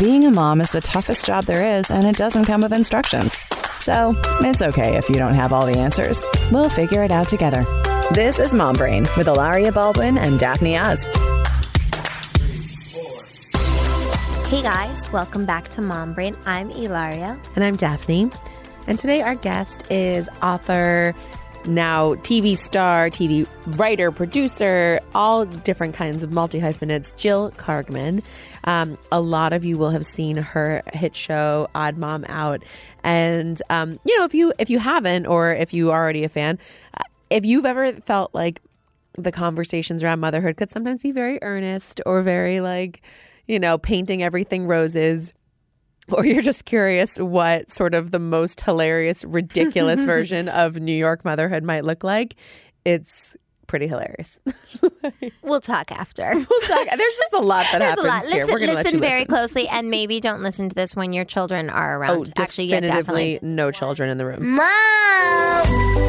being a mom is the toughest job there is, and it doesn't come with instructions. So it's okay if you don't have all the answers. We'll figure it out together. This is Mom Brain with Hilaria Baldwin and Daphne Oz. Hey guys, welcome back to Mom Brain. I'm Hilaria. And I'm Daphne. And today our guest is author, now TV star, TV writer, producer, all different kinds of multi hyphenates, Jill Kargman. Um, a lot of you will have seen her hit show Odd Mom Out, and um, you know if you if you haven't, or if you are already a fan, uh, if you've ever felt like the conversations around motherhood could sometimes be very earnest or very like you know painting everything roses or you're just curious what sort of the most hilarious, ridiculous version of New York motherhood might look like, it's pretty hilarious. we'll talk after. We'll talk. There's just a lot that There's happens a lot. here. Listen, We're going to listen let very listen. closely, and maybe don't listen to this when your children are Oh, around. Actually, yeah, definitely. no children in the room. Mom.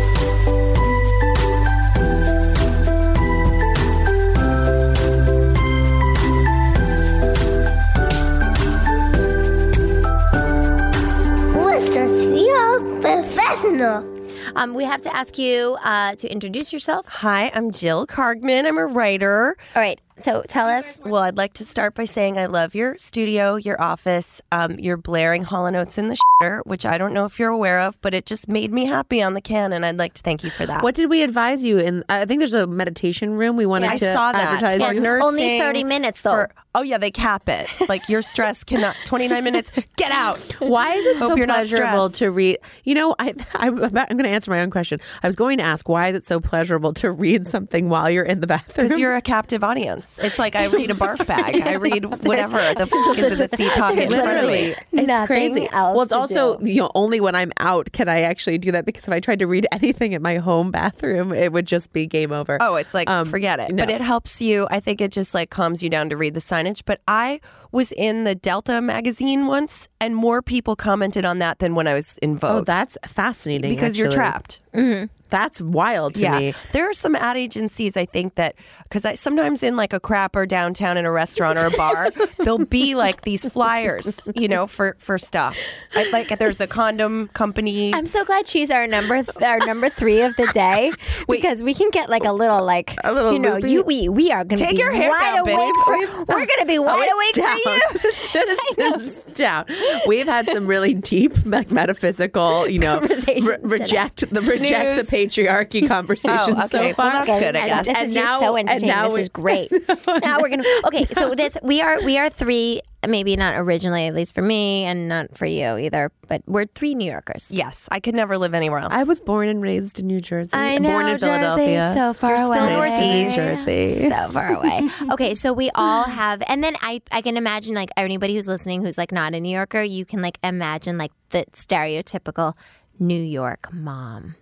Let's professional. Um, we have to ask you uh, to introduce yourself. Hi, I'm Jill Kargman. I'm a writer. All right. So tell us. Well, I'd like to start by saying I love your studio, your office, um, your blaring Hall & Oates in the shitter, which I don't know if you're aware of, but it just made me happy on the can, and I'd like to thank you for that. What did we advise you? In I think there's a meditation room. We wanted I to saw that. advertise. For Yes, nursing, only 30 minutes, though. for- oh, yeah, they cap it. Like your stress cannot, 29 minutes, get out. Why is it Hope so you're pleasurable stressed. to read? You know, I, I'm, about- I'm going to answer my own question. I was going to ask, why is it so pleasurable to read something while you're in the bathroom? Because you're a captive audience. It's like I read a barf bag. I read whatever the fuck is in the seat pocket in Literally, it's crazy. else well, it's also do. you know only when I'm out can I actually do that because if I tried to read anything in my home bathroom, it would just be game over. Oh, it's like Um, forget it. no. But it helps you. I think it just like calms you down to read the signage. But I was in the Delta magazine once, and more people commented on that than when I was in Oh, that's fascinating. because you're actually. trapped. Mm-hmm. That's wild to yeah, me. there are some ad agencies I think that because I sometimes in like a crapper downtown in a restaurant or a bar, there'll be like these flyers, you know, for for stuff. I, like there's a condom company. I'm so glad she's our number th- our number three of the day because we can get like a little like A little you know loopy. you we we are going to Take be your hair wide down, babe. awake for, we're going to be wide awake for you. Down. We've had some really deep, like metaphysical, you know, re- reject the reject the patriarchy conversations. Oh, okay. So Well, far. that's good, I And. This And is now- so and entertaining. now This is great. now we're gonna okay. So this we are we are three. Maybe not originally, at least for me, and not for you either. But we're three New Yorkers. yes, I could never live anywhere else. I was born and raised in New Jersey. I and know born in Jersey, Philadelphia. so far You're away. still Northeast. Jersey. so far away. Okay, so we all have, and then I I can imagine like anybody who's listening who's like not a New Yorker, you can like imagine like the stereotypical New York mom,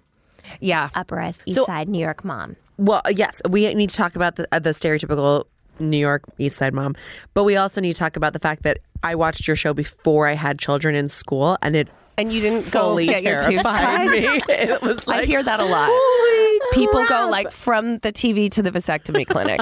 yeah. Upper East So- Side New York mom. Well, yes, we need to talk about the uh, the stereotypical New York East Side mom, but we also need to talk about the fact that I watched your show before I had children in school, and it And you didn't go get your tubes tied. me. It was like I hear that a lot. People go like from the TV to the vasectomy clinic.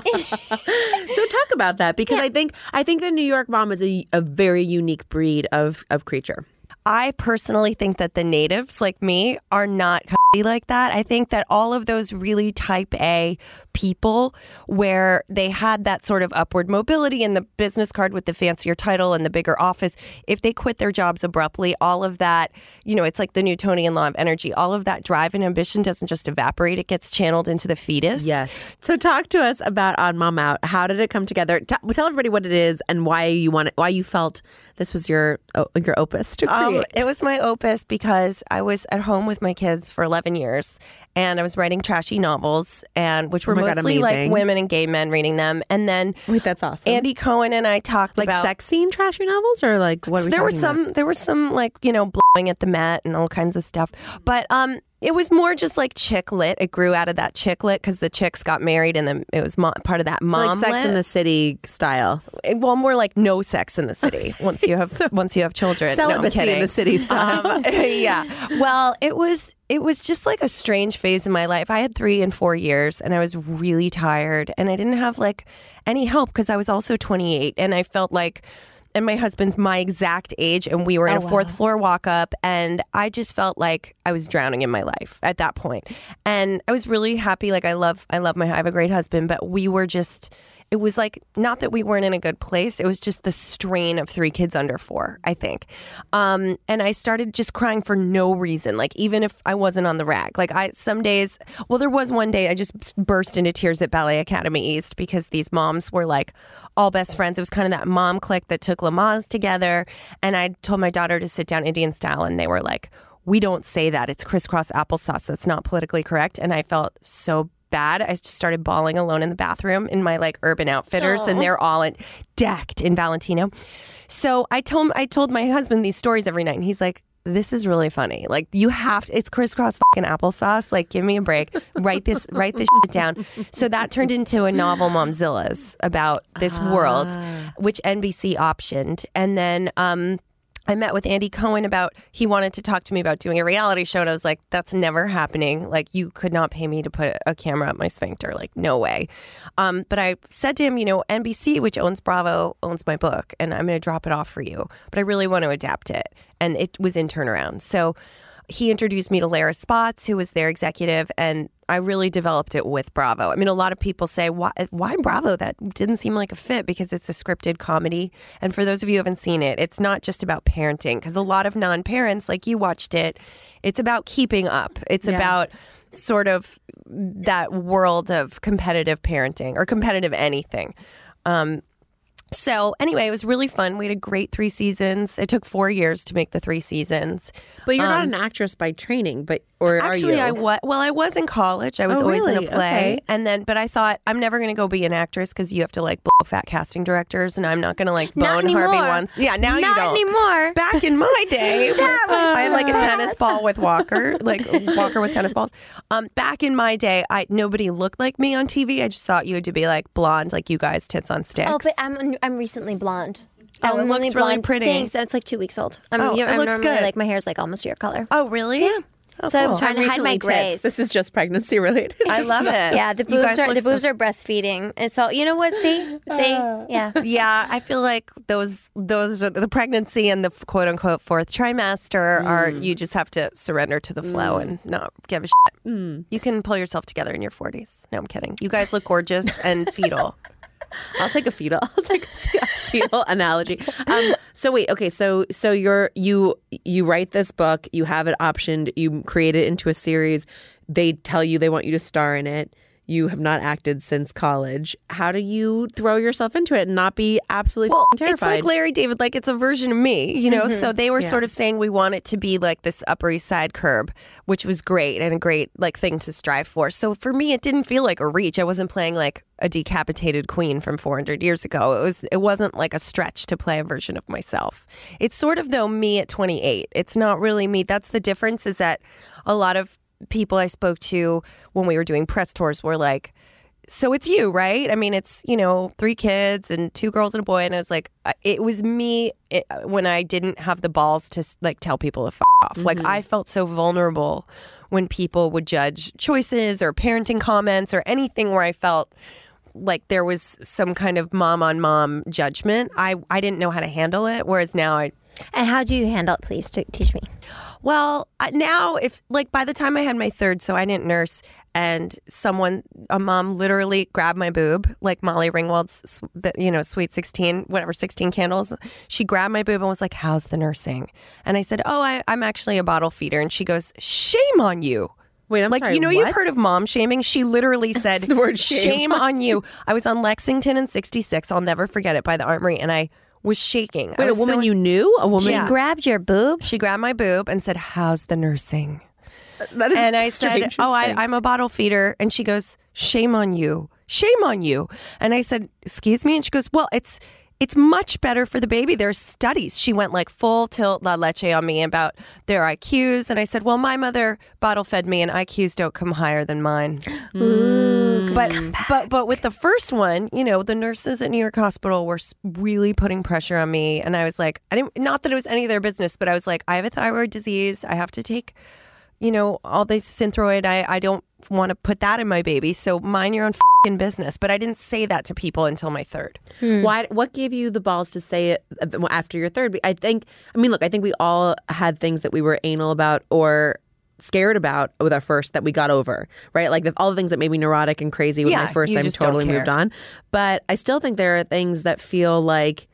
So talk about that because I think I think the New York mom is a, a very unique breed of of creature. I personally think that the natives like me are not like that. I think that all of those really type A people where they had that sort of upward mobility and the business card with the fancier title and the bigger office, if they quit their jobs abruptly, all of that, you know, it's like the Newtonian law of energy. All of that drive and ambition doesn't just evaporate, it gets channeled into the fetus. Yes. So talk to us about Odd Mom Out. How did it come together? T- tell everybody what it is and why you want it, why you felt this was your your opus to create. Um, it was my opus because I was at home with my kids for 11 years and I was writing trashy novels and which oh were Oh my God, mostly like women and gay men reading them. And then Wait, that's awesome. Andy Cohen and I talked like about sex scene trashy novels or like what? Are we there were talking about? some there were some like, you know, at the Met and all kinds of stuff. But um it was more just like chick lit. It grew out of that chick lit because the chicks got married and then it was mo- part of that So mom like Sex in the City style. well, more like no sex in the city once you have once you have children. No, Celibacy in the city style. Um, yeah. Well, it was it was just like a strange phase in my life. I had three and four years, and I was really tired, and I didn't have like any help because I was also 28, and I felt like. And my husband's my exact age, and we were in a fourth floor walk up, and I just felt like I was drowning in my life at that point. And I was really happy. Like I love, I love my, I have a great husband, but we were just. It was like not that we weren't in a good place. It was just the strain of three kids under four, I think. Um, and I started just crying for no reason. Like even if I wasn't on the rag, like I some days. Well, there was one day I just burst into tears at Ballet Academy East because these moms were like all best friends. It was kind of that mom clique that took Lamaze together. And I told my daughter to sit down Indian style, and they were like, "We don't say that. It's crisscross applesauce. That's not politically correct." And I felt so bad. I just started bawling alone in the bathroom in my like Urban Outfitters, and they're all in, decked in Valentino. So I told I told my husband these stories every night, and he's like. This is really funny. Like you have to. It's crisscross fucking applesauce. Like, give me a break. Write this. write this shit down. So that turned into a novel, Momzillas, about this world, which NBC optioned, and then um, I met with Andy Cohen about he wanted to talk to me about doing a reality show, and I was like, "That's never happening. Like, you could not pay me to put a camera up my sphincter. Like, no way." Um, but I said to him, "You know, NBC, which owns Bravo, owns my book, and I'm going to drop it off for you. But I really want to adapt it." And it was in turnaround, so he introduced me to Lara Spotts, who was their executive, and I really developed it with Bravo. I mean, a lot of people say, why, why Bravo? That didn't seem like a fit because it's a scripted comedy. And for those of you who haven't seen it, it's not just about parenting, because a lot of non parents, like you watched it, it's about keeping up. It's about sort of that world of competitive parenting or competitive anything. Um, so anyway, it was really fun. We had a great three seasons. It took four years to make the three seasons. But you're not an actress by training, but or Actually, are you? I was. Well, I was in college. I was Oh, always in a play, Okay. and then, but I thought I'm never going to go be an actress because you have to like blow fat casting directors, and I'm not going to like Not bone Harvey once. Yeah, now you Not don't. anymore. Back in my day, I had like a the tennis ball with Walker, like Walker with tennis balls. Um, back in my day, I nobody looked like me on TV. I just thought you had to be like blonde, like you guys, tits on sticks. Oh, but I'm I'm recently blonde. Oh, I'm it looks only really blonde. pretty. Thanks. It's like two weeks old. I'm, Oh, you it I'm looks normally good. like my hair's like almost your color. oh, really? Yeah. Oh, so I'm cool. trying to hide my Recently tits. This is just pregnancy related. I love it. Yeah, the boobs are the so boobs are breastfeeding. It's all you know. What? See, see, uh, yeah. yeah, I feel like those those are the pregnancy and the quote unquote fourth trimester are mm. you just have to surrender to the mm. flow and not give a mm. shit. You can pull yourself together in your forties. No, I'm kidding. You guys look gorgeous and fetal. I'll take a fetal. I'll take a fetal analogy. Um, so wait, okay. So so you're you you write this book. You have it optioned. You create it into a series. They tell you they want you to star in it. You have not acted since college. How do you throw yourself into it and not be absolutely Well, f***ing it's terrified? like Larry David, like it's a version of me, you know. So they were sort of saying we want it to be like this Upper East Side curb, which was great and a great like thing to strive for. So for me, it didn't feel like a reach. I wasn't playing like a decapitated queen from 400 years ago. It was it wasn't like a stretch to play a version of myself. It's sort of though me at 28. It's not really me. That's the difference. Is that a lot of people I spoke to when we were doing press tours were like so it's you, right? I mean, it's, you know, three kids and two girls and a boy. And I was like, uh, it was me it, when I didn't have the balls to like tell people to f off. Like, I felt so vulnerable when people would judge choices or parenting comments or anything where I felt like there was some kind of mom on mom judgment. I, I didn't know how to handle it. Whereas now I, And how do you handle it? Please to teach me. well, now if like by the time I had my third, so I didn't nurse, and someone, a mom, literally grabbed my boob, like Molly Ringwald's, you know, Sweet Sixteen, whatever, sixteen candles. She grabbed my boob and was like, "How's the nursing?" And I said, "Oh, I, I'm actually a bottle feeder." And she goes, "Shame on you." Wait, I'm like sorry, you know what? you've heard of mom shaming. She literally said The word shame. on you. I was on Lexington in '66. I'll never forget it by the Armory, and I was shaking. I Wait, a was so- woman you knew? A woman? Yeah. Grabbed your boob. She grabbed my boob and said, "How's the nursing?" Uh, that is And I said, "Oh, I. I'm a bottle feeder." And she goes, "Shame on you, shame on you." And I said, "Excuse me." And she goes, "Well, it's it's much better for the baby. There's studies." She went like full tilt la leche on me about their IQs, and I said, "Well, my mother bottle fed me, and IQs don't come higher than mine." but but but with the first one, you know, the nurses at New York Hospital were really putting pressure on me, and I was like, I didn't. Not that it was any of their business, but I was like, I have a thyroid disease. I have to take you know, all this synthroid. I, I don't want to put that in my baby. So mind your own fing business. But I didn't say that to people until my third. Why? What gave you the balls to say it uh, after your third? I think. I mean, look. I think we all had things that we were anal about or scared about with our first that we got over, right? Like the, all the things that made me neurotic and crazy with Yeah, my first. you I'm totally moved on, but I still think there are things that feel like.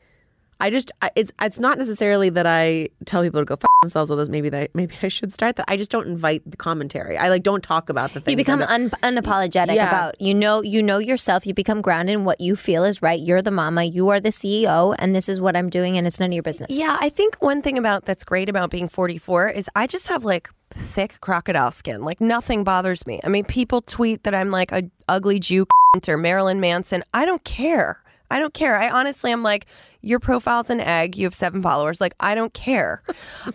I just I, it's it's not necessarily that I tell people to go fuck themselves. Although maybe that maybe I should start that. I just don't invite the commentary. I like don't talk about the things. You become un- unapologetic Yeah. about you know you know yourself. You become grounded in what you feel is right. You're the mama. You are the CEO, and this is what I'm doing, and it's none of your business. Yeah, I think one thing about that's great about being 44 is I just have like thick crocodile skin. Like nothing bothers me. I mean, people tweet that I'm like a ugly Jew or Marilyn Manson. I don't care. I don't care. I honestly am like, your profile's an egg. You have seven followers. Like, I don't care.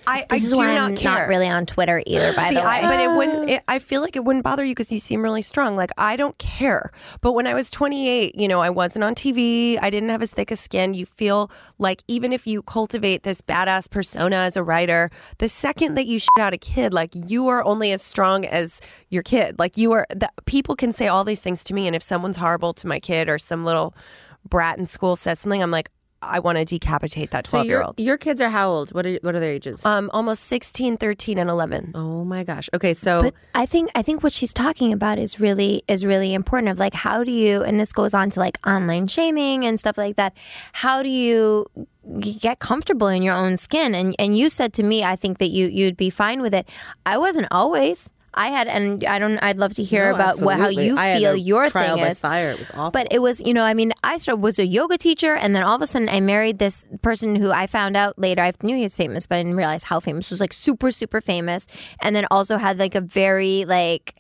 I, I This is do why not I'm care. not really on Twitter either. By See, the way, I, but it wouldn't. It, I feel like it wouldn't bother you because you seem really strong. Like I don't care. But when I was 28, you know, I wasn't on TV. I didn't have as thick a skin. You feel like even if you cultivate this badass persona as a writer, the second that you shit out a kid, like you are only as strong as your kid. Like you are. The, people can say all these things to me, and if someone's horrible to my kid or some little brat in school says something, I'm like, I want to decapitate that So 12 year your old. your kids are how old? What are what are their ages? Um, almost 16, 13, and 11. oh my gosh. Okay, so But I think I think what she's talking about is really is really important. Of like, how do you? And this goes on to like online shaming and stuff like that. How do you get comfortable in your own skin? And and you said to me, I think that you you'd be fine with it. I wasn't always. I had, and I don't. I'd love to hear No, about what, how you I feel your trial thing by is. fire. It was awful. But it was, you know, I mean, I was a yoga teacher, and then all of a sudden I married this person who I found out later. I knew he was famous, but I didn't realize how famous. He Was like super, super famous, and then also had like a very like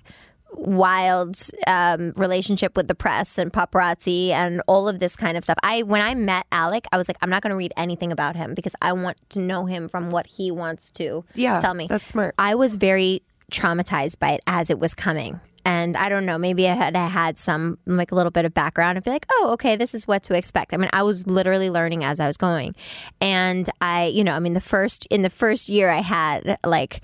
wild um, relationship with the press and paparazzi and all of this kind of stuff. I when I met Alec, I was like, I'm not going to read anything about him because I want to know him from what he wants to Yeah, tell me. that's smart. I was very traumatized by it as it was coming. And I don't know, maybe I had I had some like a little bit of background and be like, oh, okay, this is what to expect. I mean, I was literally learning as I was going. And I, you know, I mean the first in the first year I had like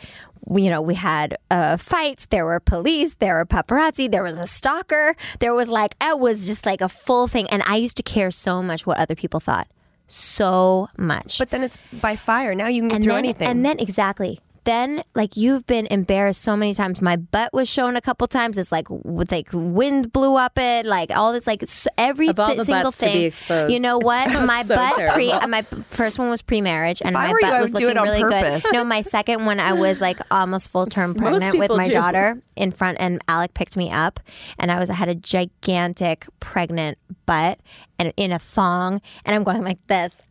you know, we had uh, fights. There were police. There were paparazzi. There was a stalker. There was like it was just like a full thing. And I used to care so much what other people thought, so much But then it's by fire. Now you can get through then, anything. And then exactly. Then like you've been embarrassed so many times. My butt was shown a couple times. It's like with like wind blew up it. Like all this like every Of all thi- the single thing. You know what? My so butt pre uh, my first one was pre marriage and my were you, butt was looking really purpose. good. No, my second one I was like almost full term pregnant with my do. daughter in front and Alec picked me up and I was I had a gigantic pregnant butt and in a thong and I'm going like this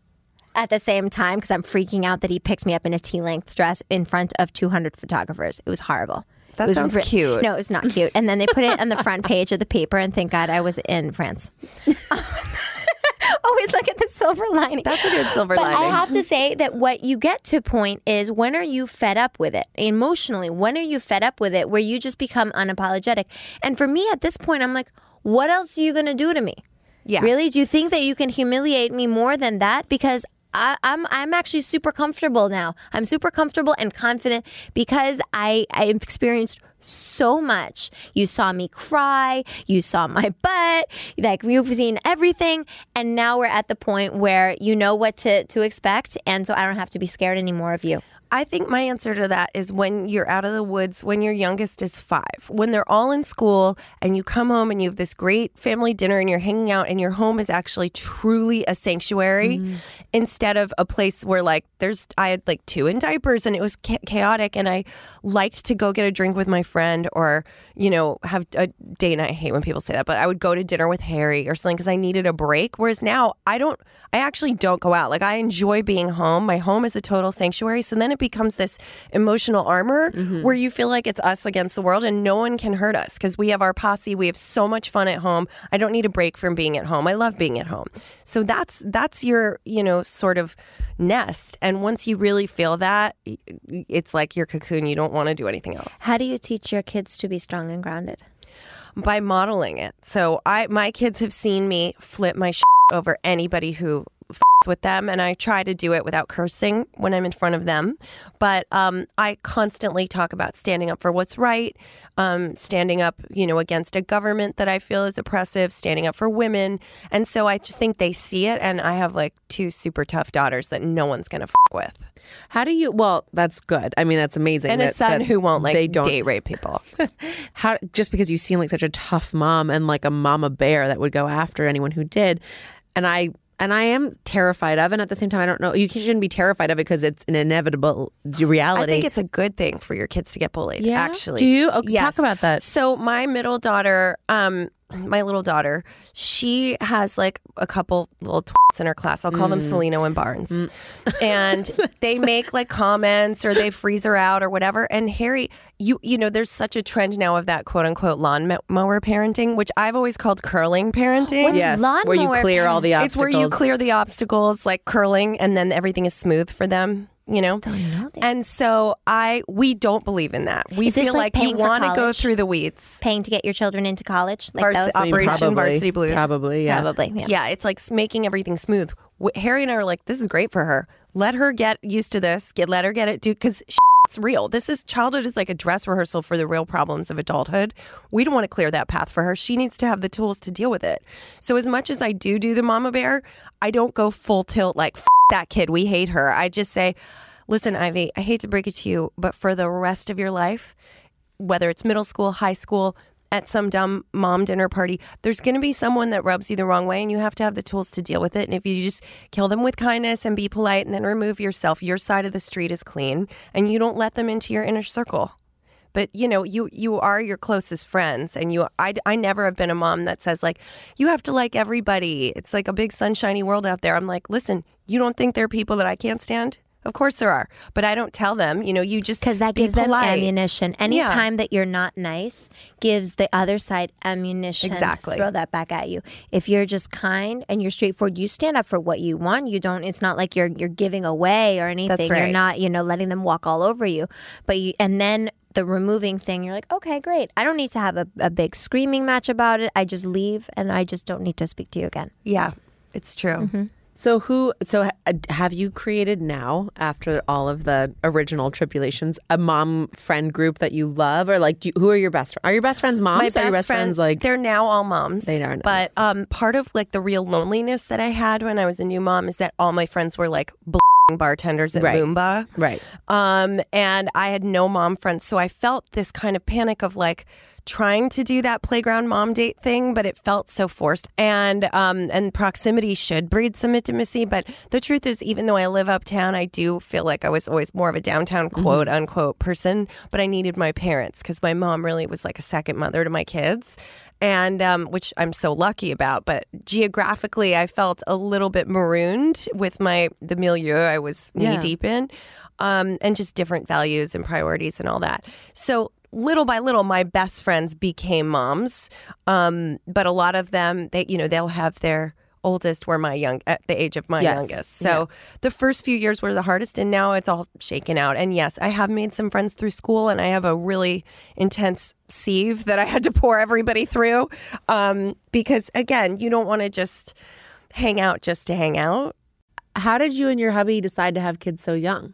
at the same time because I'm freaking out that he picks me up in a T length dress in front of 200 photographers. It was horrible. That was sounds cute. No, it was not cute. And then they put it on the front page of the paper, and thank God I was in France. Always look at the silver lining. That's a good silver but lining. I have to say that what you get to point is when are you fed up with it emotionally? When are you fed up with it where you just become unapologetic? And for me at this point, I'm like, what else are you going to do to me? Yeah. Really? Do you think that you can humiliate me more than that? Because I, I'm I'm actually super comfortable now. I'm super comfortable and confident because I I experienced so much. You saw me cry. You saw my butt. Like you've seen everything, and now we're at the point where you know what to to expect, and so I don't have to be scared anymore of you. I think my answer to that is when you're out of the woods, when your youngest is five, when they're all in school and you come home and you have this great family dinner and you're hanging out and your home is actually truly a sanctuary mm. instead of a place where, like, there's, I had like two in diapers and it was cha- chaotic and I liked to go get a drink with my friend or, you know, have a date night. I hate when people say that, but I would go to dinner with Harry or something because I needed a break. Whereas now I don't, I actually don't go out. Like, I enjoy being home. My home is a total sanctuary. So then it becomes this emotional armor mm-hmm. where you feel like it's us against the world and no one can hurt us because we have our posse. We have so much fun at home. I don't need a break from being at home. I love being at home. So that's that's your, you know, sort of nest. And once you really feel that, it's like your cocoon. You don't want to do anything else How do you teach your kids to be strong and grounded? by modeling it. So I my kids have seen me flip my over anybody who with them, and I try to do it without cursing when I'm in front of them. But um, I constantly talk about standing up for what's right, um, standing up, you know, against a government that I feel is oppressive, standing up for women, and so I just think they see it. And I have like two super tough daughters that no one's gonna f- with, How do you? Well, that's good. I mean, that's amazing. and a son who won't like they don't date rape people. how just because you seem like such a tough mom and like a mama bear that would go after anyone who did and i and i am terrified of and at the same time i don't know you shouldn't be terrified of it because it's an inevitable reality I think it's a good thing for your kids to get bullied. Yeah? Actually, Do you? Okay, talk about that. So my middle daughter, um, my little daughter, she has like a couple little twits in her class. I'll call Mm. them Selena and Barnes, and they make like comments or they freeze her out or whatever. And Harry, you you know, there's such a trend now of that quote unquote lawn mower parenting, which I've always called curling parenting. What's yes where you lawnmower clear all the obstacles. It's where you clear the obstacles, like curling, and then everything is smooth for them. You know, and so I we don't believe in that. We feel like like, you paying want to go through the weeds. Paying to get your children into college, like Vars- those. I mean, Operation probably, Varsity Blues. probably yeah Probably, yeah. Yeah, it's like making everything smooth. Harry and I are like, this is great for her. Let her get used to this. Get let her get it, dude, because it's real. This is childhood is like a dress rehearsal for the real problems of adulthood. We don't want to clear that path for her. She needs to have the tools to deal with it. So as much as I do do the mama bear, I don't go full tilt like F- that kid. We hate her. I just say, listen, Ivy, I hate to break it to you, but for the rest of your life, whether it's middle school, high school, at some dumb mom dinner party, there's going to be someone that rubs you the wrong way, and you have to have the tools to deal with it. And if you just kill them with kindness and be polite and then remove yourself, your side of the street is clean, and you don't let them into your inner circle. But you know, you you are your closest friends, and you. I I never have been a mom that says like you have to like everybody. It's like a big sunshiny world out there. I'm like, listen, you don't think there are people that I can't stand? Of course there are, but I don't tell them. You know, you just because that be gives them polite. ammunition. Anytime that you're not nice gives the other side ammunition. to Exactly. throw that back at you. If you're just kind and you're straightforward, you stand up for what you want. You don't. It's not like you're you're giving away or anything. Right. You're not. You know, letting them walk all over you. But you and then. The removing thing, you're like, okay, great. I don't need to have a, a big screaming match about it. I just leave and I just don't need to speak to you again. Yeah, it's true. Mm-hmm. So who? So have you created now, after all of the original tribulations, a mom friend group that you love, or like, do you, who are your best? Friends? Are your best friends moms? My Are your best best friends friends, like? they're now all moms. They are now. But um, part of like the real loneliness that I had when I was a new mom is that all my friends were like bartenders at Right. Moomba. Right. Um, and I had no mom friends, so I felt this kind of panic of like trying to do that playground mom date thing, but it felt so forced. And um, and proximity should breed some intimacy, but the truth is, even though I live uptown, I do feel like I was always more of a downtown quote unquote person. But I needed my parents because my mom really was like a second mother to my kids. And um, which I'm so lucky about, but geographically, I felt a little bit marooned with my the milieu I was knee Yeah. deep in, um, and just different values and priorities and all that. So little by little, my best friends became moms, um, but a lot of them, they you know, they'll have their oldest were my young at the age of my Yes. youngest. So the first few years were the hardest, and now it's all shaken out. And yes, I have made some friends through school, and I have a really intense sieve that I had to pour everybody through, um, because again, you don't want to just hang out just to hang out. How did you and your hubby decide to have kids so young?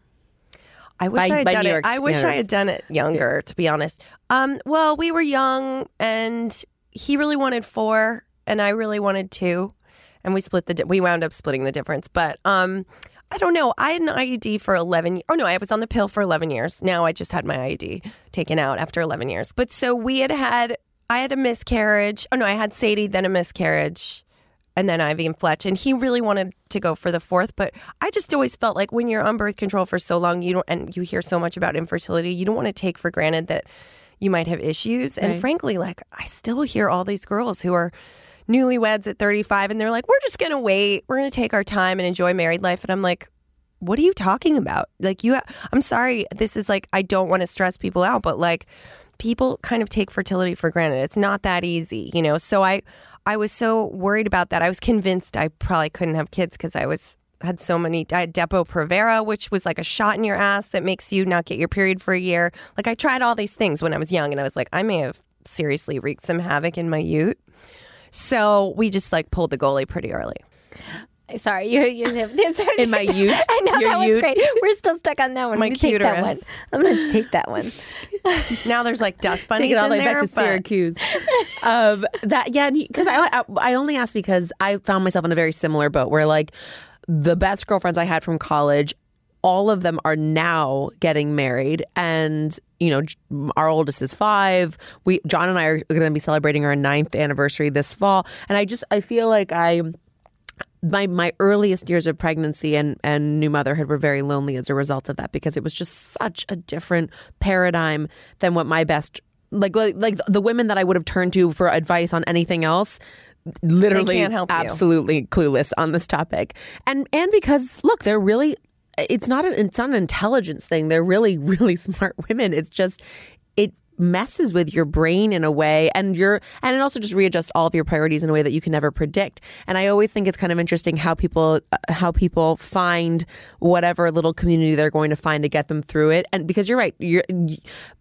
I wish By- I had done it. I wish I had done it younger, to be honest. Um, well, we were young, and he really wanted four, and I really wanted two, and we split the. Di- we wound up splitting the difference, but um, I don't know. I had an IUD for eleven. Oh no, I was on the pill for eleven years. Now I just had my IUD taken out after eleven years. But so we had had. I had a miscarriage. Oh no, I had Sadie, then a miscarriage and then Ivy and Fletch. And he really wanted to go for the fourth, but I just always felt like when you're on birth control for so long, you don't, and you hear so much about infertility, you don't want to take for granted that you might have issues. And frankly, like I still hear all these girls who are newlyweds at 35 and they're like, we're just going to wait. We're going to take our time and enjoy married life. And I'm like, what are you talking about? Like you, I'm sorry. This is like, I don't want to stress people out, but like people kind of take fertility for granted. It's not that easy, you know? So I, I was so worried about that. I was convinced I probably couldn't have kids because I was had so many. I had Depo Provera, which was like a shot in your ass that makes you not get your period for a year. Like I tried all these things when I was young, and I was like, I may have seriously wreaked some havoc in my ute. So we just like pulled the goalie pretty early. Sorry, you're, you're In my youth? I know Your that was youth? great. We're still stuck on that one. My I'm gonna take that one. I'm gonna take that one. Now there's like dust bunnies Take it all in the way there, back to but Syracuse. um, that yeah, because I, I I only asked because I found myself in a very similar boat where like the best girlfriends I had from college, all of them are now getting married, and you know our oldest is five. We John and I are going to be celebrating our ninth anniversary this fall, and I just I feel like I my my earliest years of pregnancy and and new motherhood were very lonely as a result of that because it was just such a different paradigm than what my best like like the women that I would have turned to for advice on anything else literally help you. absolutely clueless on this topic. And and because look they're really it's not an it's not an intelligence thing. They're really really smart women. It's just messes with your brain in a way and you're and it also just readjusts all of your priorities in a way that you can never predict. And i always think it's kind of interesting how people uh, how people find whatever little community they're going to find to get them through it. And because you're right you're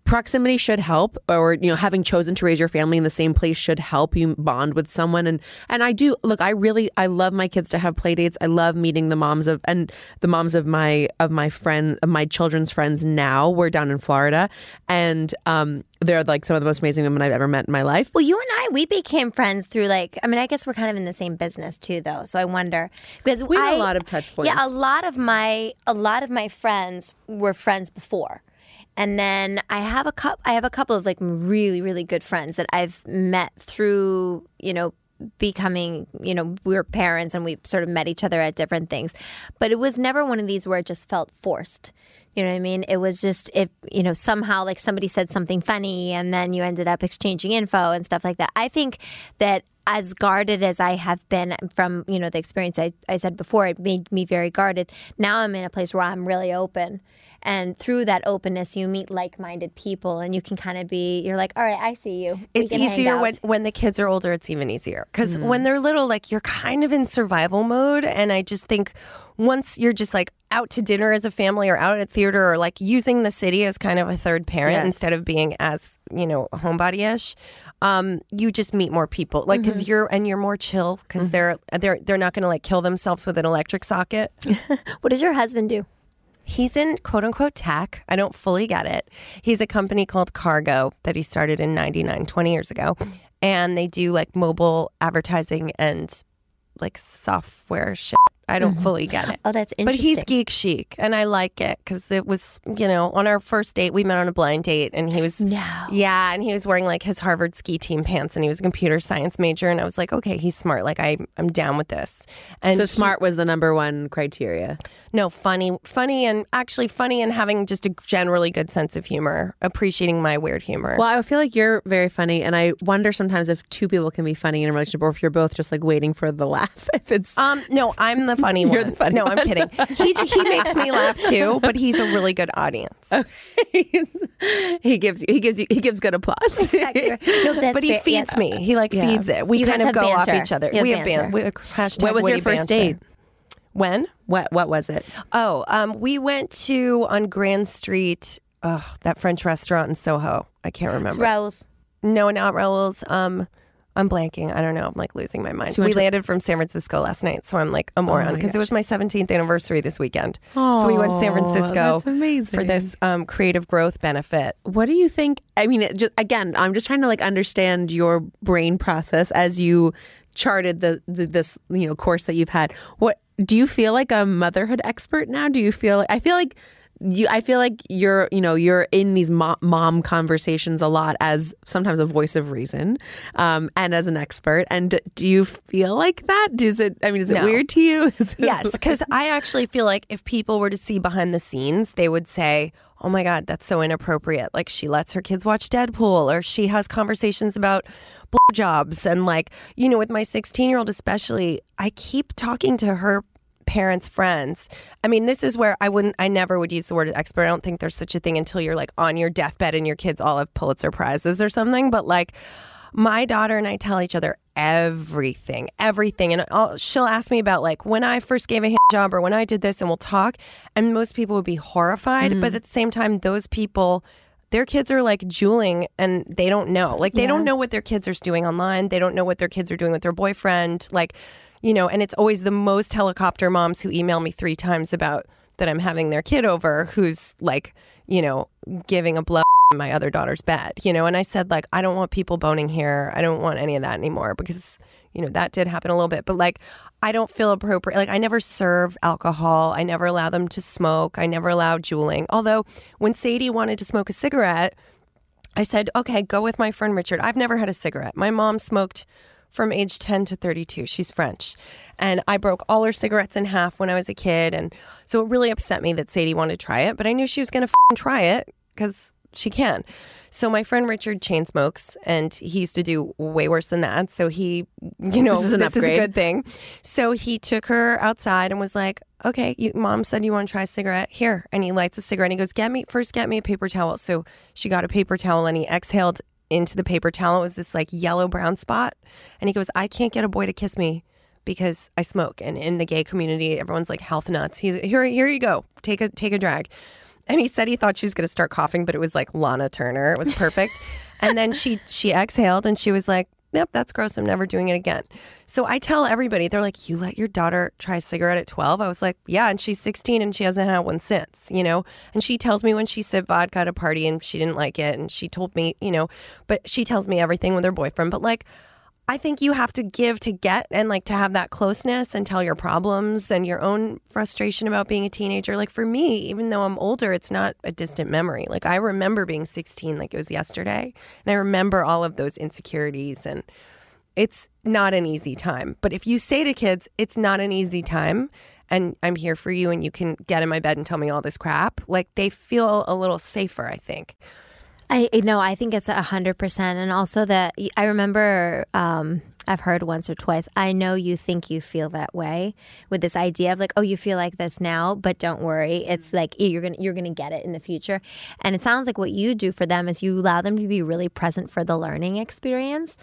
proximity should help or you know having chosen to raise your family in the same place should help you bond with someone. And and I do look I really I love my kids to have play dates. I love meeting the moms of and the moms of my of my friends of my children's friends now. We're down in Florida. And um they're like some of the most amazing women I've ever met in my life Well, you and I, we became friends through like, I mean, I guess we're kind of in the same business too, though. So I wonder because We have a lot of touch points. Yeah, a lot of my a lot of my friends were friends before, and then I have a cup. I have a couple of like really really good friends that I've met through you know becoming you know we were parents and we sort of met each other at different things. But it was never one of these where it just felt forced. You know what i mean? It was just if you know somehow like somebody said something funny and then you ended up exchanging info and stuff like that. I think that as guarded as I have been from you know the experience I, I said before, it made me very guarded. Now I'm in a place where I'm really open, and through that openness, you meet like-minded people, and you can kind of be. You're like, all right, I see you. We it's easier when, when the kids are older it's even easier because mm-hmm. when they're little like you're kind of in survival mode and i just think once you're just like out to dinner as a family or out at theater or like using the city as kind of a third parent Yes. instead of being as you know homebody-ish um, you just meet more people like because mm-hmm. you're and you're more chill because mm-hmm. they're they're they're not going to like kill themselves with an electric socket What does your husband do? He's in quote unquote tech. I don't fully get it. He's a company called Kargo that he started in 99, 20 years ago. And they do like mobile advertising and like software shit. I don't fully get it. Oh, that's interesting. But he's geek chic, and I like it because it was, you know, on our first date, we met on a blind date, and he was, No. yeah, and he was wearing like his Harvard ski team pants, and he was a computer science major, and I was like, okay, he's smart, like I, I'm down with this. And so he- smart was the number one criteria no, funny, funny, and actually funny, and having just a generally good sense of humor, appreciating my weird humor. Well, I feel like you're very funny, and I wonder sometimes if two people can be funny in a relationship, or if you're both just like waiting for the laugh. If it's um, no, I'm the funny You're one. the funny no, I'm kidding. He he makes me laugh too, but he's a really good audience. he gives you, he gives you, he gives good applause. Exactly. No, but he fair. feeds Yeah. me. He like Yeah. feeds it. We You kind of have go off each other. You we have banter. ban- we have hashtag What was your first banter. date? When? What what was it? Oh, um, we went to on Grand Street. Ugh, that French restaurant in Soho. I can't It's remember. Raoul's. No, not Raoul's. Um, I'm blanking. I don't know. I'm like losing my mind. So we landed from San Francisco last night, so I'm like a moron my because it was my 17th anniversary this weekend. so we went to San Oh, Francisco for this um, creative growth benefit. What do you think? I mean, it just again, I'm just trying to like understand your brain process as you charted the, the this you know course that you've had. What do you feel like a motherhood expert now? Do you feel? Like I feel like you. I feel like you're you know you're in these mo- mom conversations a lot as sometimes a voice of reason, um, and as an expert. And do you feel like that? Does it? I mean, is it No. weird to you? Yes, like- because I actually feel like if people were to see behind the scenes, they would say, "Oh my God, that's so inappropriate." Like she lets her kids watch Deadpool, or she has conversations about jobs, and like you know, with my 16 year old especially, I keep talking to her parents friends i mean this is where i wouldn't i never would use the word expert i don't think there's such a thing until you're like on your deathbed and your kids all have pulitzer prizes or something but like my daughter and I tell each other everything, everything. And I'll, she'll ask me about like when I first gave a hand job or when I did this, and we'll talk. And most people would be horrified. Mm. But at the same time, those people, their kids are like juuling and they don't know. Like they don't know what their kids are doing online. They don't know what their kids are doing with their boyfriend. Like, you know, and it's always the most helicopter moms who email me three times about that I'm having their kid over who's like, you know, giving a blow in my other daughter's bed, you know, and I said like I don't want people boning here. I don't want any of that anymore because you know, that did happen a little bit, but like I don't feel appropriate. Like I never serve alcohol. I never allow them to smoke. I never allow juuling. Although when Sadie wanted to smoke a cigarette, I said, okay, go with my friend Richard. I've never had a cigarette. My mom smoked from age 10 to 32. She's French. And I broke all her cigarettes in half when I was a kid. And so it really upset me that Sadie wanted to try it, but I knew she was going to try it because she can. So my friend Richard chain smokes, and he used to do way worse than that. So he, you know, This is this is a good thing. So he took her outside and was like, "Okay, you, mom said you want to try a cigarette. Here." And he lights a cigarette. and He goes, "Get me first, get me a paper towel." So she got a paper towel, and he exhaled into the paper towel. It was this like yellow brown spot, and he goes, "I can't get a boy to kiss me." Because I smoke, and in the gay community, everyone's like health nuts. He's here. Here you go. Take a take a drag. And he said he thought she was going to start coughing, but it was like Lana Turner. It was perfect. and then she she exhaled and she was like, "Yep, that's gross. I'm never doing it again." So I tell everybody, they're like, "You let your daughter try a cigarette at 12?" I was like, "Yeah," and she's 16 and she hasn't had one since, you know. And she tells me when she sipped vodka at a party and she didn't like it, and she told me, you know, but she tells me everything with her boyfriend. But like, I think you have to give to get and like to have that closeness and tell your problems and your own frustration about being a teenager. Like for me, even though I'm older, it's not a distant memory. Like I remember being 16 like it was yesterday. And I remember all of those insecurities and it's not an easy time. But if you say to kids, it's not an easy time and I'm here for you and you can get in my bed and tell me all this crap, like they feel a little safer, I think. I no, I think it's a hundred percent, and also that I remember um, I've heard once or twice. I know you think you feel that way with this idea of like, oh, you feel like this now, but don't worry, it's mm-hmm. like you're gonna you're gonna get it in the future. And it sounds like what you do for them is you allow them to be really present for the learning experience,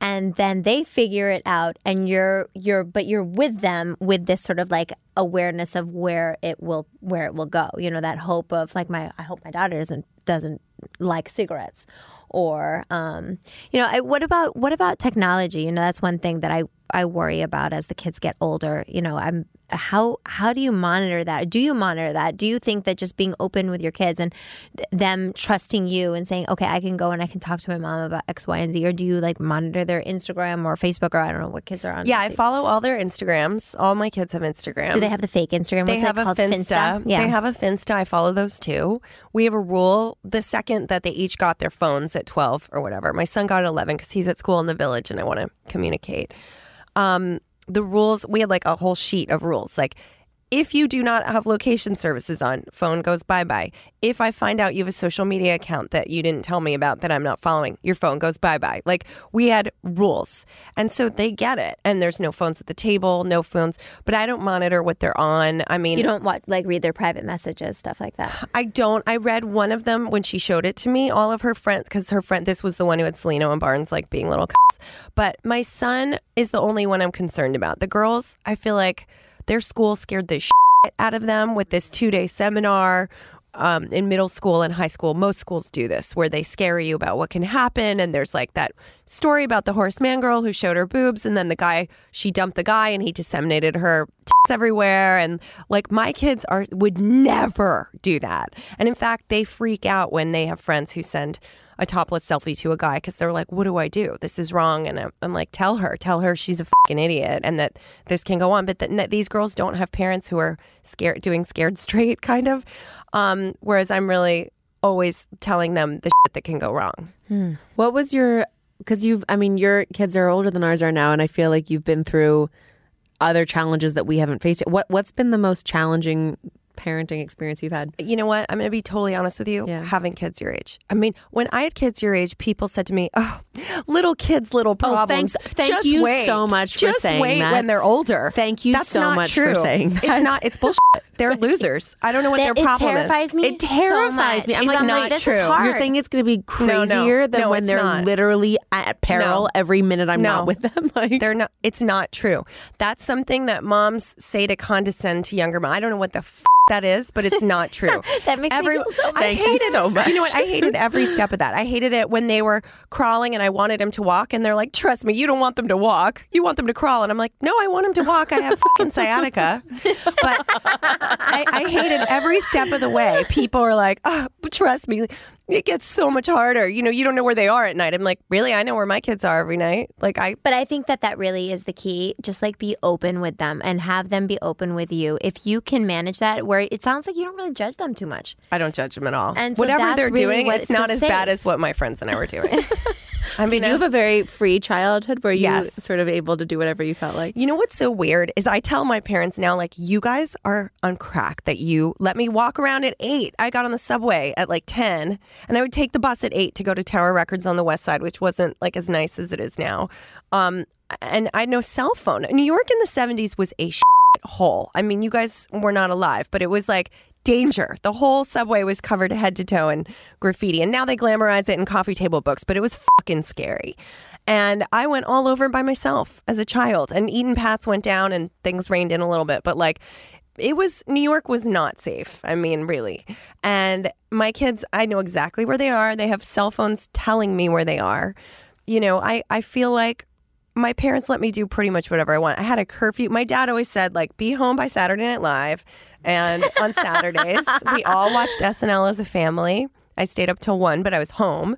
and then they figure it out, and you're you're but you're with them with this sort of like awareness of where it will where it will go. You know that hope of like my I hope my daughter doesn't doesn't like cigarettes or um, you know I, what about what about technology? You know that's one thing that i i worry about as the kids get older you know i'm how how do you monitor that do you monitor that do you think that just being open with your kids and th- them trusting you and saying okay i can go and i can talk to my mom about x y and z or do you like monitor their instagram or facebook or i don't know what kids are on Yeah, I follow all their Instagrams. All my kids have Instagram. do they have the fake instagram They What's have a called Finsta. yeah They have a Finsta. I follow those too. We have a rule the second that they each got their phones at 12 or whatever. My son got at 11 because he's at school in the village and I want to communicate. Um, the rules, we had like a whole sheet of rules. Like, if you do not have location services on, phone goes bye bye. If I find out you have a social media account that you didn't tell me about that I'm not following, your phone goes bye bye. Like we had rules. And so they get it. And there's no phones at the table, no phones, but I don't monitor what they're on. I mean, you don't want like read their private messages stuff like that I don't. I read one of them when she showed it to me. All of her friends, because her friend, this was the one who had Selena and Barnes like being little. c***s. But my son is the only one I'm concerned about. The girls, I feel like their school scared the shit out of them with this two day seminar. Um, in middle school and high school, most schools do this where they scare you about what can happen. And there's like that story about the Horace Mann girl who showed her boobs, and then the guy, she dumped the guy and he disseminated her tits everywhere. And like my kids are would never do that. And in fact, they freak out when they have friends who send a topless selfie to a guy because they're like, "What do I do? This is wrong." And I'm, I'm like, "Tell her, tell her she's a fucking idiot, and that this can go on." But that these girls don't have parents who are scared, doing scared straight kind of. Um, whereas I'm really always telling them the shit that can go wrong. What was your? Because you've, I mean, your kids are older than ours are now, and I feel like you've been through other challenges that we haven't faced. Yet. What What's been the most challenging parenting experience you've had? You know what? I'm going to be totally honest with you. Yeah. Having kids your age. I mean, when I had kids your age, people said to me, "Oh, little kids, little oh, problems." thanks- thank Just you wait. so much for Just saying wait that. when they're older. Thank you That's so not much for true. saying that. It's not. It's bullshit. They're losers. I don't know what That- their it problem terrifies is. me It terrifies so me. I'm much. like, I'm not this true. You're saying it's going to be No, no. crazier than No, when they're not. literally at peril No. every minute I'm No. not with them. Like, They're not. It's not true. That's something that moms say to condescend to younger moms. I don't know what the f- that is, but it's not true. That makes me feel so I Thank you so much. You know what? I hated every step of that. I hated it when they were crawling and I wanted them to walk, and they're like, "Trust me, you don't want them to walk. You want them to crawl." And I'm like, "No, I want them to walk. I have fucking sciatica." But I, I hated every step of the way. People are like, "Oh, trust me." It gets so much harder. You know, you don't know where they are at night. I'm like, really? I know where my kids are every night. Like, I But I think that that really is the key. Just like be open with them and have them be open with you. If you can manage that, where it sounds like you don't really judge them too much. I don't judge them at all. And so Whatever they're really doing, what it's not as bad as what my friends and I were doing. I mean, Did you have a very free childhood where you Yes. sort of able to do whatever you felt like? You know what's so weird is I tell my parents now, like, you guys are on crack that you let me walk around at eight. I got on the subway at like 10, and I would take the bus at eight to go to Tower Records on the west side, which wasn't like as nice as it is now. Um, and I had no cell phone. New York in the 70s was a hole. I mean, you guys were not alive, but it was like, Danger. The whole subway was covered head to toe in graffiti. And now they glamorize it in coffee table books, but it was fucking scary. And I went all over by myself as a child. And Eden Pats went down and things rained in a little bit. But like, it was, New York was not safe. I mean, really. And my kids, I know exactly where they are. They have cell phones telling me where they are. You know, I, I feel like my parents let me do pretty much whatever I want. I had a curfew. My dad always said, like, be home by Saturday Night Live. And on Saturdays, we all watched SNL as a family. I stayed up till one, but I was home.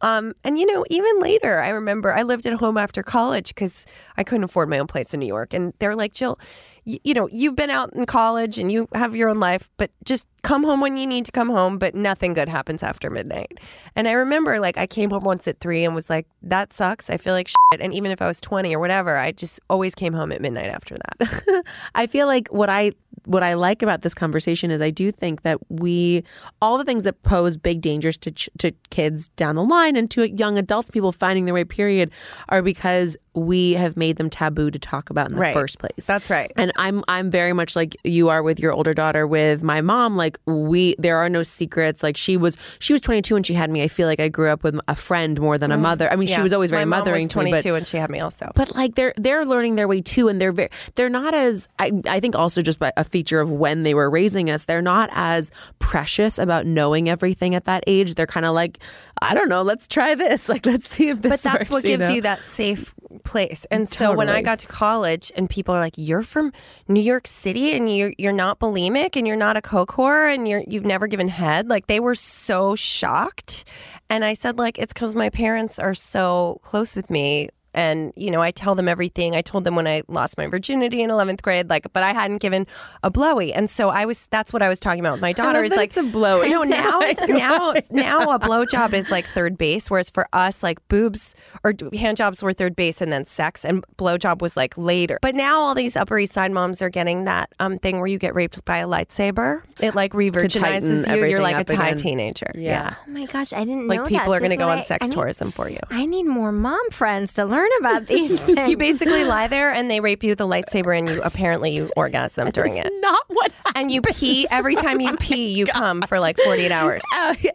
Um, and you know, even later, I remember I lived at home after college because I couldn't afford my own place in New York. And they're like, Jill, y- you know, you've been out in college and you have your own life, but just come home when you need to come home. But nothing good happens after midnight. And I remember, like, I came home once at three and was like, that sucks. I feel like shit. And even if I was 20 or whatever, I just always came home at midnight after that. I feel like what I what I like about this conversation is I do think that we all the things that pose big dangers to ch- to kids down the line and to young adults, people finding their way. Period, are because we have made them taboo to talk about in the Right. first place. That's right. And I'm I'm very much like you are with your older daughter with my mom like we there are no secrets like she was she was 22 when she had me I feel like I grew up with a friend more than a mm-hmm. mother I mean she was always very my mom mothering was to me 22 but and she had me also. but like they're they're learning their way too and they're very they're not as I, I think also just by a feature of when they were raising us they're not as precious about knowing everything at that age they're kind of like i don't know let's try this like let's see if this but that's works, what gives know? you that safe place. And so when I got to college and people are like, "You're from New York City and you're you're not bulimic and you're not a coke whore and you're you've never given head," like they were so shocked. And I said, like, it's because my parents are so close with me. And, you know, I tell them everything. I told them when I lost my virginity in 11th grade, like, but I hadn't given a blowy. And so I was, that's what I was talking about with my daughter love is like, it's a blowy. No, now, I it's, know, now, now a blowjob is like third base, whereas for us, like boobs or hand jobs were third base and then sex, and blowjob was like later. But now all these Upper East Side moms are getting that um thing where you get raped by a lightsaber. It like re-virginizes you. You're like a up Thai again. teenager. Yeah. Oh my gosh, I didn't Like know people that. are going to go is on sex I need- tourism for you. I need more mom friends to learn about these things. You basically lie there and they rape you with a lightsaber, and you apparently you orgasm during it. not what And you pee every time you oh pee, you come for like 48 hours.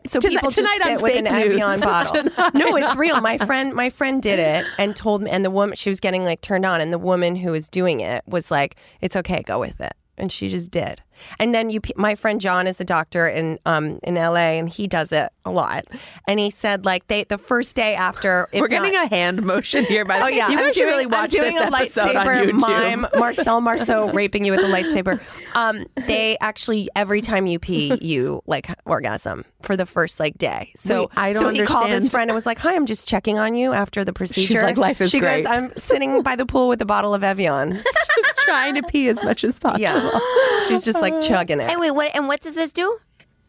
So Tonight- people just tonight sit with an. Evian bottle. No, it's real. My friend, my friend did it and told me, and the woman she was getting like turned on, and the woman who was doing it was like, "It's okay, go with it," and she just did. And then you, my friend John is a doctor in um in L.A. and he does it a lot. And he said like they the first day after if we're getting not- a hand motion here by the Oh yeah, you I'm guys should doing, really I'm watch doing this a episode on lightsaber YouTube. mime. Marcel Marceau raping you with a lightsaber. Um, they actually every time you pee, you like orgasm for the first like day. So Wait, I don't so he called his friend and was like, "Hi, I'm just checking on you after the procedure." like, "Life is she great." goes, "I'm sitting by the pool with a bottle of Evian." just trying to pee as much as possible. Yeah, she's just like chugging it. and wait, what? And what does this do?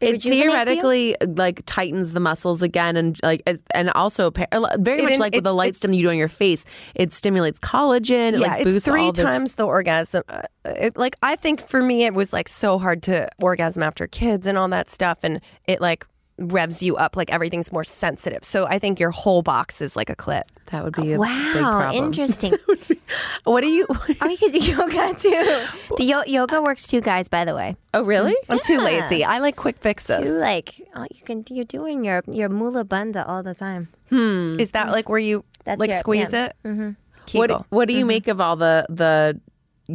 It rejuvenates you? theoretically like tightens the muscles again, and like it- and also very It much in- like with the light stim you do on your face, it stimulates collagen. It yeah, like it's boosts three all this- times the orgasm. Uh, it, like I think for me, it was like so hard to orgasm after kids and all that stuff, and it like revs you up. Like everything's more sensitive. So I think your whole box is like a clit. That would be a big Wow, problem. interesting. What do you? oh, you could do yoga too. The yo- yoga works too, guys. By the way, oh, really? I'm too lazy. I like quick fixes. too like oh, you can. You're doing your your mula bandha all the time. Hmm. Is that like where you That's like your- squeeze yeah. it? Mm-hmm. What What do you make of all the the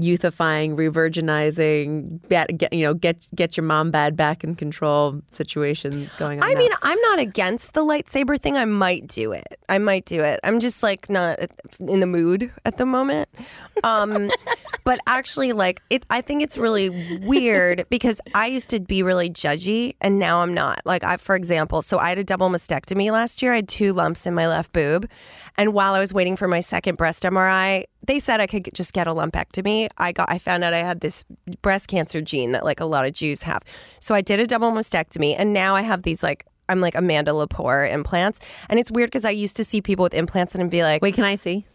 youthifying, revirginizing, get, get you know, get get your mom bad back in control situation going on. I now. mean, I'm not against the lightsaber thing. I might do it. I might do it. I'm just like not in the mood at the moment. Um, but actually, like, it, I think it's really weird because I used to be really judgy and now I'm not. Like, I, for example, so I had a double mastectomy last year. I had two lumps in my left boob. And while I was waiting for my second breast MRI, they said I could just get a lumpectomy. I got, I found out I had this breast cancer gene that like a lot of Jews have. So I did a double mastectomy and now I have these like, I'm like Amanda Lepore implants. And it's weird because I used to see people with implants and be like, wait, can I see?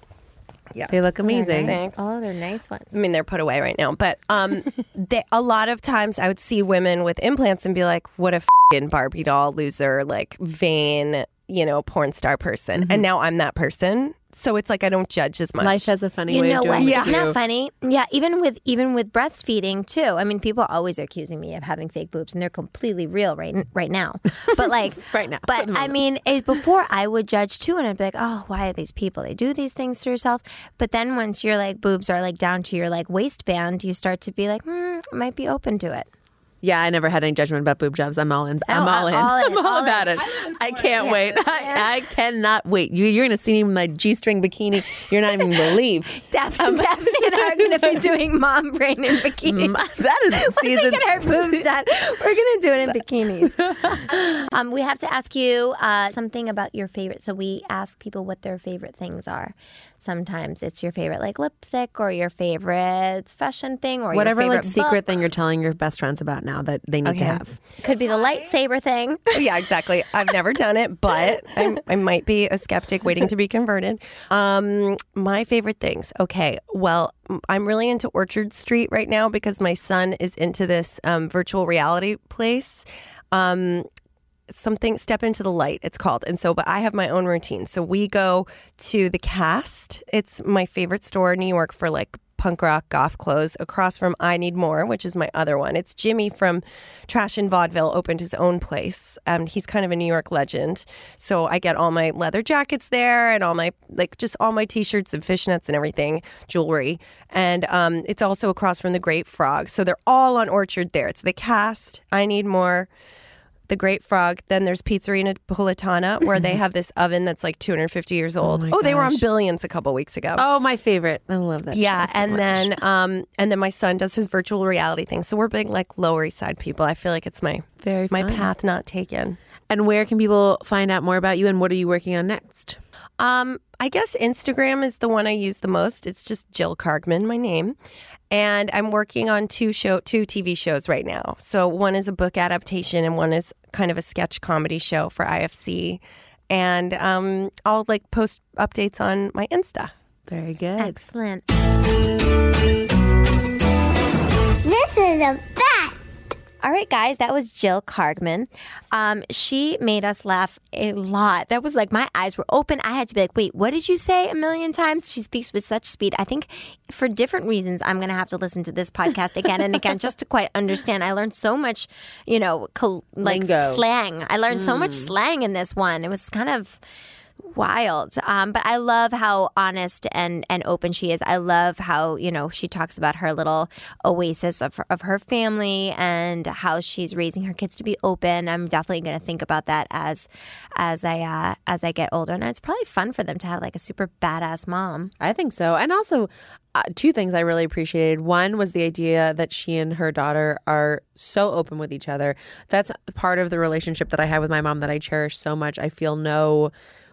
Yeah. they look amazing. Thanks. Oh, they're nice ones. I mean, they're put away right now, but um, they, a lot of times I would see women with implants and be like, "What a fing Barbie doll loser, like vain, you know, porn star person." And now I'm that person, so it's like I don't judge as much. Life has a funny You way know of doing what? it Yeah. Isn't that funny? Yeah, even with even with breastfeeding too. I mean, people always are accusing me of having fake boobs, and they're completely real right right now. But like Right now, But I mean, it, before I would judge too, and I'd be like, oh, why are these people? They do these things to yourself. But then once your like boobs are like down to your like waistband, you start to be like, hmm, I might be open to it. Yeah, I never had any judgment about boob jobs. I'm all in. I'm all in. all in, I'm all, about it. I can't Yeah. wait. I, I cannot wait. You, you're going to see me in my g-string bikini. You're not even going to believe. Daphne, Daphne and I are going to be doing mom brain in bikini. that is Once we season. get our boobs done, we're gonna do it in bikinis. um, we have to ask you uh, something about your favorite. So we ask people what their favorite things are. Sometimes it's your favorite like lipstick or your favorite fashion thing or Whatever your like favorite secret book. thing you're telling your best friends about now that they need to have. could be the lightsaber thing. yeah, exactly. I've never done it, but I'm, I might be a skeptic waiting to be converted. Um, my favorite things. Okay, well, m- I'm really into Orchard Street right now because my son is into this um, virtual reality place. Um, something step into the light it's called. And so but i have my own routine. So we go to the cast. It's my favorite store in new york for like punk rock goth clothes across from i need more which is my other one. It's jimmy from trash and vaudeville opened his own place. Um, he's kind of a new york legend. So i get all my leather jackets there and all my like just all my t-shirts and fishnets and everything jewelry. And um, it's also across from the great frog. So they're all on orchard there. It's the cast i need more the Great Frog. Then there's Pizzeria Napolitana, where they have this oven that's like 250 years old. my Oh, they were on. Billions a couple weeks ago. Oh, my favorite. I love that. yeah, so and much. then um, and then my son does his virtual reality thing. So we're big like Lower East Side people. I feel like it's my Very my fun. path not taken. And where can people find out more about you and what are you working on next? Um, I guess Instagram is the one I use the most. It's just Jill Kargman, my name. And I'm working on two show two TV shows right now. So one is a book adaptation and one is kind of a sketch comedy show for IFC. And um, I'll like post updates on my Insta. Very good. Excellent. This is the best. All right, guys, that was Jill Kargman. Um, she made us laugh a lot. That was like my eyes were open. I had to be like, wait, what did you say a million times? She speaks with such speed. I think for different reasons, I'm going to have to listen to this podcast again and again just to quite understand. I learned so much, you know, col- like Lingo. slang. I learned so much slang in this one. It was kind of wild. Um, but I love how honest and, and open she is. I love how, you know, she talks about her little oasis of her, of her family and how she's raising her kids to be open. I'm definitely going to think about that as as I uh, as I get older. And it's probably fun for them to have like a super badass mom. I think so. And also, uh, two things I really appreciated. One was the idea that she and her daughter are so open with each other. That's part of the relationship that I have with my mom that I cherish so much. I feel no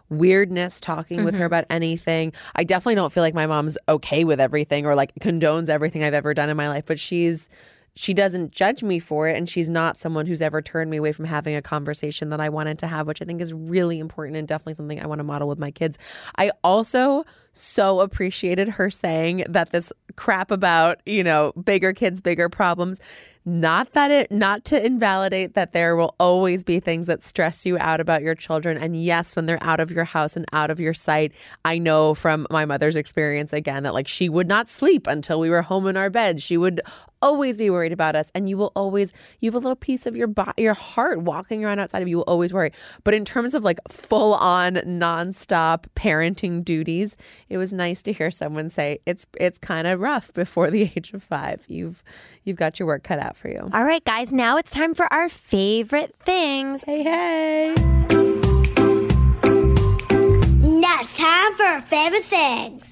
weirdness talking with her mm-hmm. about anything. I definitely don't feel like my mom's okay with everything or like condones everything I've ever done in my life, but she's she doesn't judge me for it and she's not someone who's ever turned me away from having a conversation that I wanted to have which I think is really important and definitely something I want to model with my kids. I also so appreciated her saying that this crap about, you know, bigger kids, bigger problems. Not that it not to invalidate that there will always be things that stress you out about your children. And yes when they're out of your house and out of your sight i know from my mother's experience again that like she would not sleep until we were home in our bed. She would always be worried about us. And you will always you have a little piece of your body your heart walking around outside of you. Will always worry. But in terms of like full on nonstop parenting duties it was nice to hear someone say it's it's kind of rough before the age of 5 you've you've got your work cut out for you All right, guys, now it's time for our favorite things. hey hey Now it's time for our favorite things.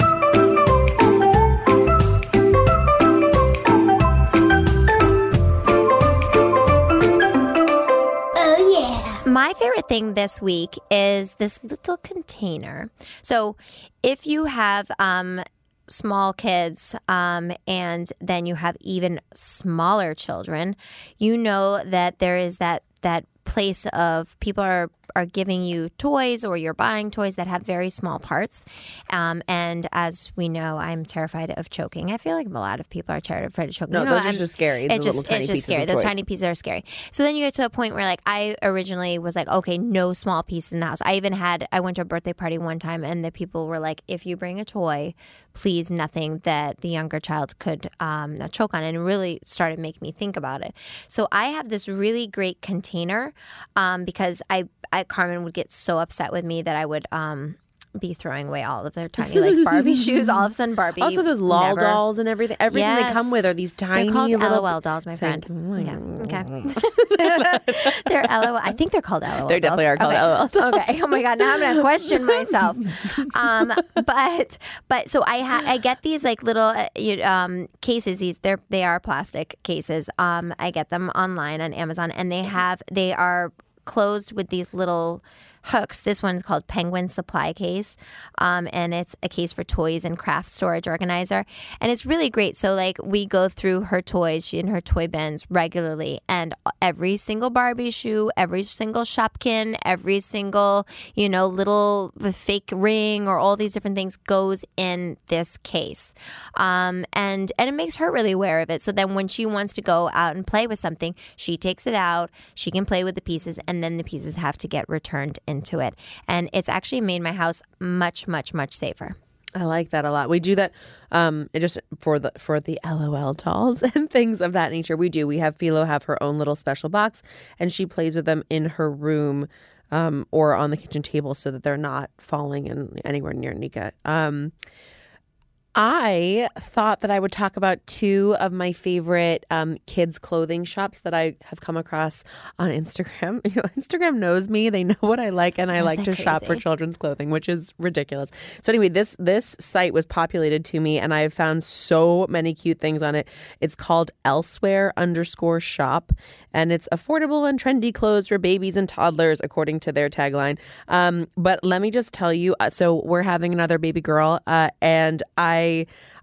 Thing this week is this little container. So, if you have um, small kids um, and then you have even smaller children, you know that there is that that place of people are are giving you toys or you're buying toys that have very small parts. Um, and as we know, I'm terrified of choking. I feel like a lot of people are terrified of choking. No, You know, those are I'm- just scary, It little just, tiny it's pieces just scary. Those toys. tiny pieces are scary. So then you get to a point where like I originally was like, okay, no small pieces in the house. I even had I went to a birthday party one time and the people were like, if you bring a toy, please nothing that the younger child could um, choke on, and it really started making me think about it. So I have this really great container um, because I, I Carmen would get so upset with me that I would. Um, be throwing away all of their tiny like Barbie shoes. All of a sudden, Barbie. also those lol never- dolls and everything everything they come with are these tiny They're called little LOL dolls, my friend. thing. Yeah. Okay. they're LOL. I think they're called LOL. They definitely dolls. are called okay. LOL dolls. Okay. Oh my god. Now I'm gonna question myself. Um, but but so I ha- I get these like little uh, um cases. These they're they are plastic cases. Um, I get them online on Amazon, and they have they are closed with these little hooks. This one's called Penguin Supply Case, um, and it's a case for toys and craft storage organizer, and it's really great. So like we go through her toys, she and her toy bins regularly, and every single Barbie shoe, every single Shopkin, every single you know little fake ring or all these different things goes in this case, um, and and it makes her really aware of it. So then when she wants to go out and play with something, she takes it out, she can play with the pieces, and then the pieces have to get returned into it. And it's actually made my house much, much, much safer. I like that a lot. We do that um just for the for the LOL dolls and things of that nature. We do. We have Philo have her own little special box and she plays with them in her room um or on the kitchen table so that they're not falling in anywhere near Nika. Um I thought that I would talk about two of my favorite um, kids' clothing shops that I have come across on Instagram. You know, Instagram knows me; they know what I like, and I like to that shop for children's clothing, which is ridiculous. So anyway, this this site was populated to me, and I've found so many cute things on it. It's called Elsewhere underscore shop, and it's affordable and trendy clothes for babies and toddlers, according to their tagline. Um, but let me just tell you, uh, so we're having another baby girl, uh, and I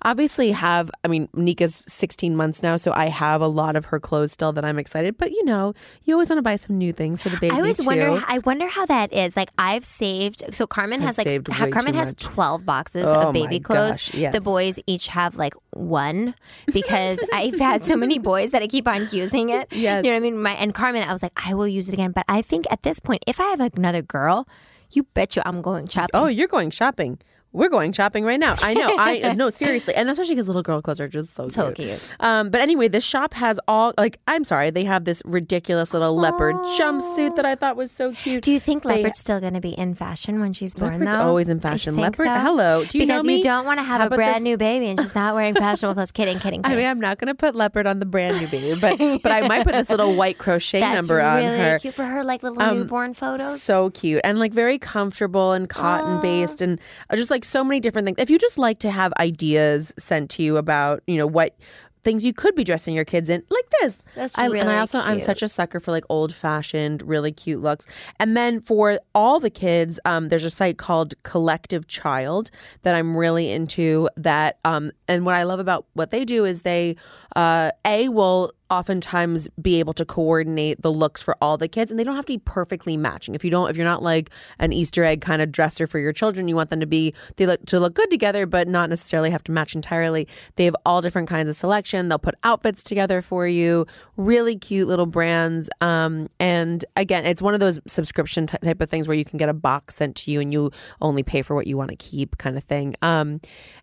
obviously have. I mean, Nika's 16 months now, so I have a lot of her clothes still that I'm excited. But you know, you always want to buy some new things for the baby I always too. wonder. I wonder how that is. Like I've saved. So Carmen I've has like ha- Carmen has twelve boxes Oh of baby clothes. gosh, yes. The boys each have like one because I've had so many boys that I keep on using it. Yes. you know what I mean. My and Carmen, I was like, I will use it again. But I think at this point, if I have another girl, you bet you I'm going shopping. Oh, you're going shopping. We're going shopping right now. I know. I no seriously, and especially because little girl clothes are just so So cute. cute. Um, but anyway, this shop has all like I'm sorry, they have this ridiculous little leopard jumpsuit that I thought was so cute. Do you think They- leopard's still going to be in fashion when she's born? Leopard's though? always in fashion. Leopard, so? hello. Do you know because you don't want to have How a brand this? new baby and she's not wearing fashionable clothes. Kidding, kidding, I kidding. mean, I'm not gonna put leopard on the brand new baby, but but I might put this little white crochet That's number really on her. cute for her, like little Um, newborn photos. So cute and like very comfortable and cotton based and uh, just like so many different things. If you just like to have ideas sent to you about, you know, what things you could be dressing your kids in, like That's I, And I also, I'm such a sucker for like old fashioned, really cute looks. And then for all the kids, um, there's a site called Collective Child that I'm really into. That, um, and what I love about what they do is they, uh, A, will oftentimes be able to coordinate the looks for all the kids and they don't have to be perfectly matching. If you don't if you're not like an easter egg kind of dresser for your children you want them to be they look to look good together but not necessarily have to match entirely. They have all different kinds of selection. They'll put outfits together for you Really cute little brands. Um, and again, it's one of those subscription ty- type of things where you can get a box sent to you and you only pay for what you want to keep, kind of thing. Um,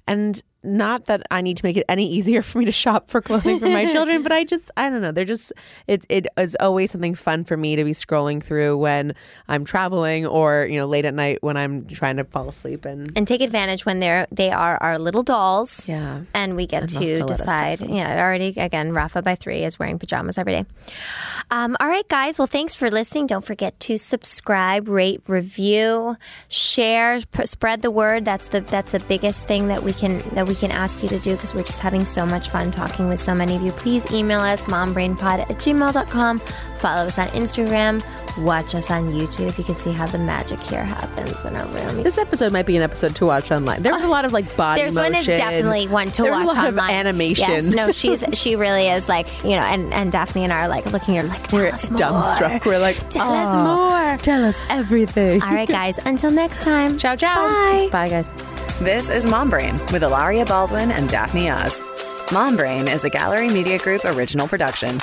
and not that I need to make it any easier for me to shop for clothing for my children, but I just I don't know. They're just it it is always something fun for me to be scrolling through when I'm traveling or you know late at night when I'm trying to fall asleep and and take advantage when they're they are our little dolls. Yeah. and we get And to must to let us decide. Yeah, already again, Rafa by three is wearing pajamas every day. Um, all right, guys. Well, thanks for listening. Don't forget to subscribe, rate, review, share, p- spread the word. That's the that's the biggest thing that we can that we can ask you to do because we're just having so much fun talking with so many of you. Please email us mombrainpod at gmail.com. Follow us on Instagram. Watch us on YouTube. You can see how the magic here happens in our room. this episode might be an episode to watch online. There was a lot of like body There's one is definitely one to There was watch a lot online. of animation. Yes, no, she's she really is like you know, and and Daphne and I are like looking at her like tell We're us more. dumbstruck. We're like, Tell us "Oh, more." Tell us everything. All right, guys. Until next time. Ciao, ciao. Bye. Bye, guys. This is Mom Brain with Hilaria Baldwin and Daphne Oz. Mom Brain is a Gallery Media Group original production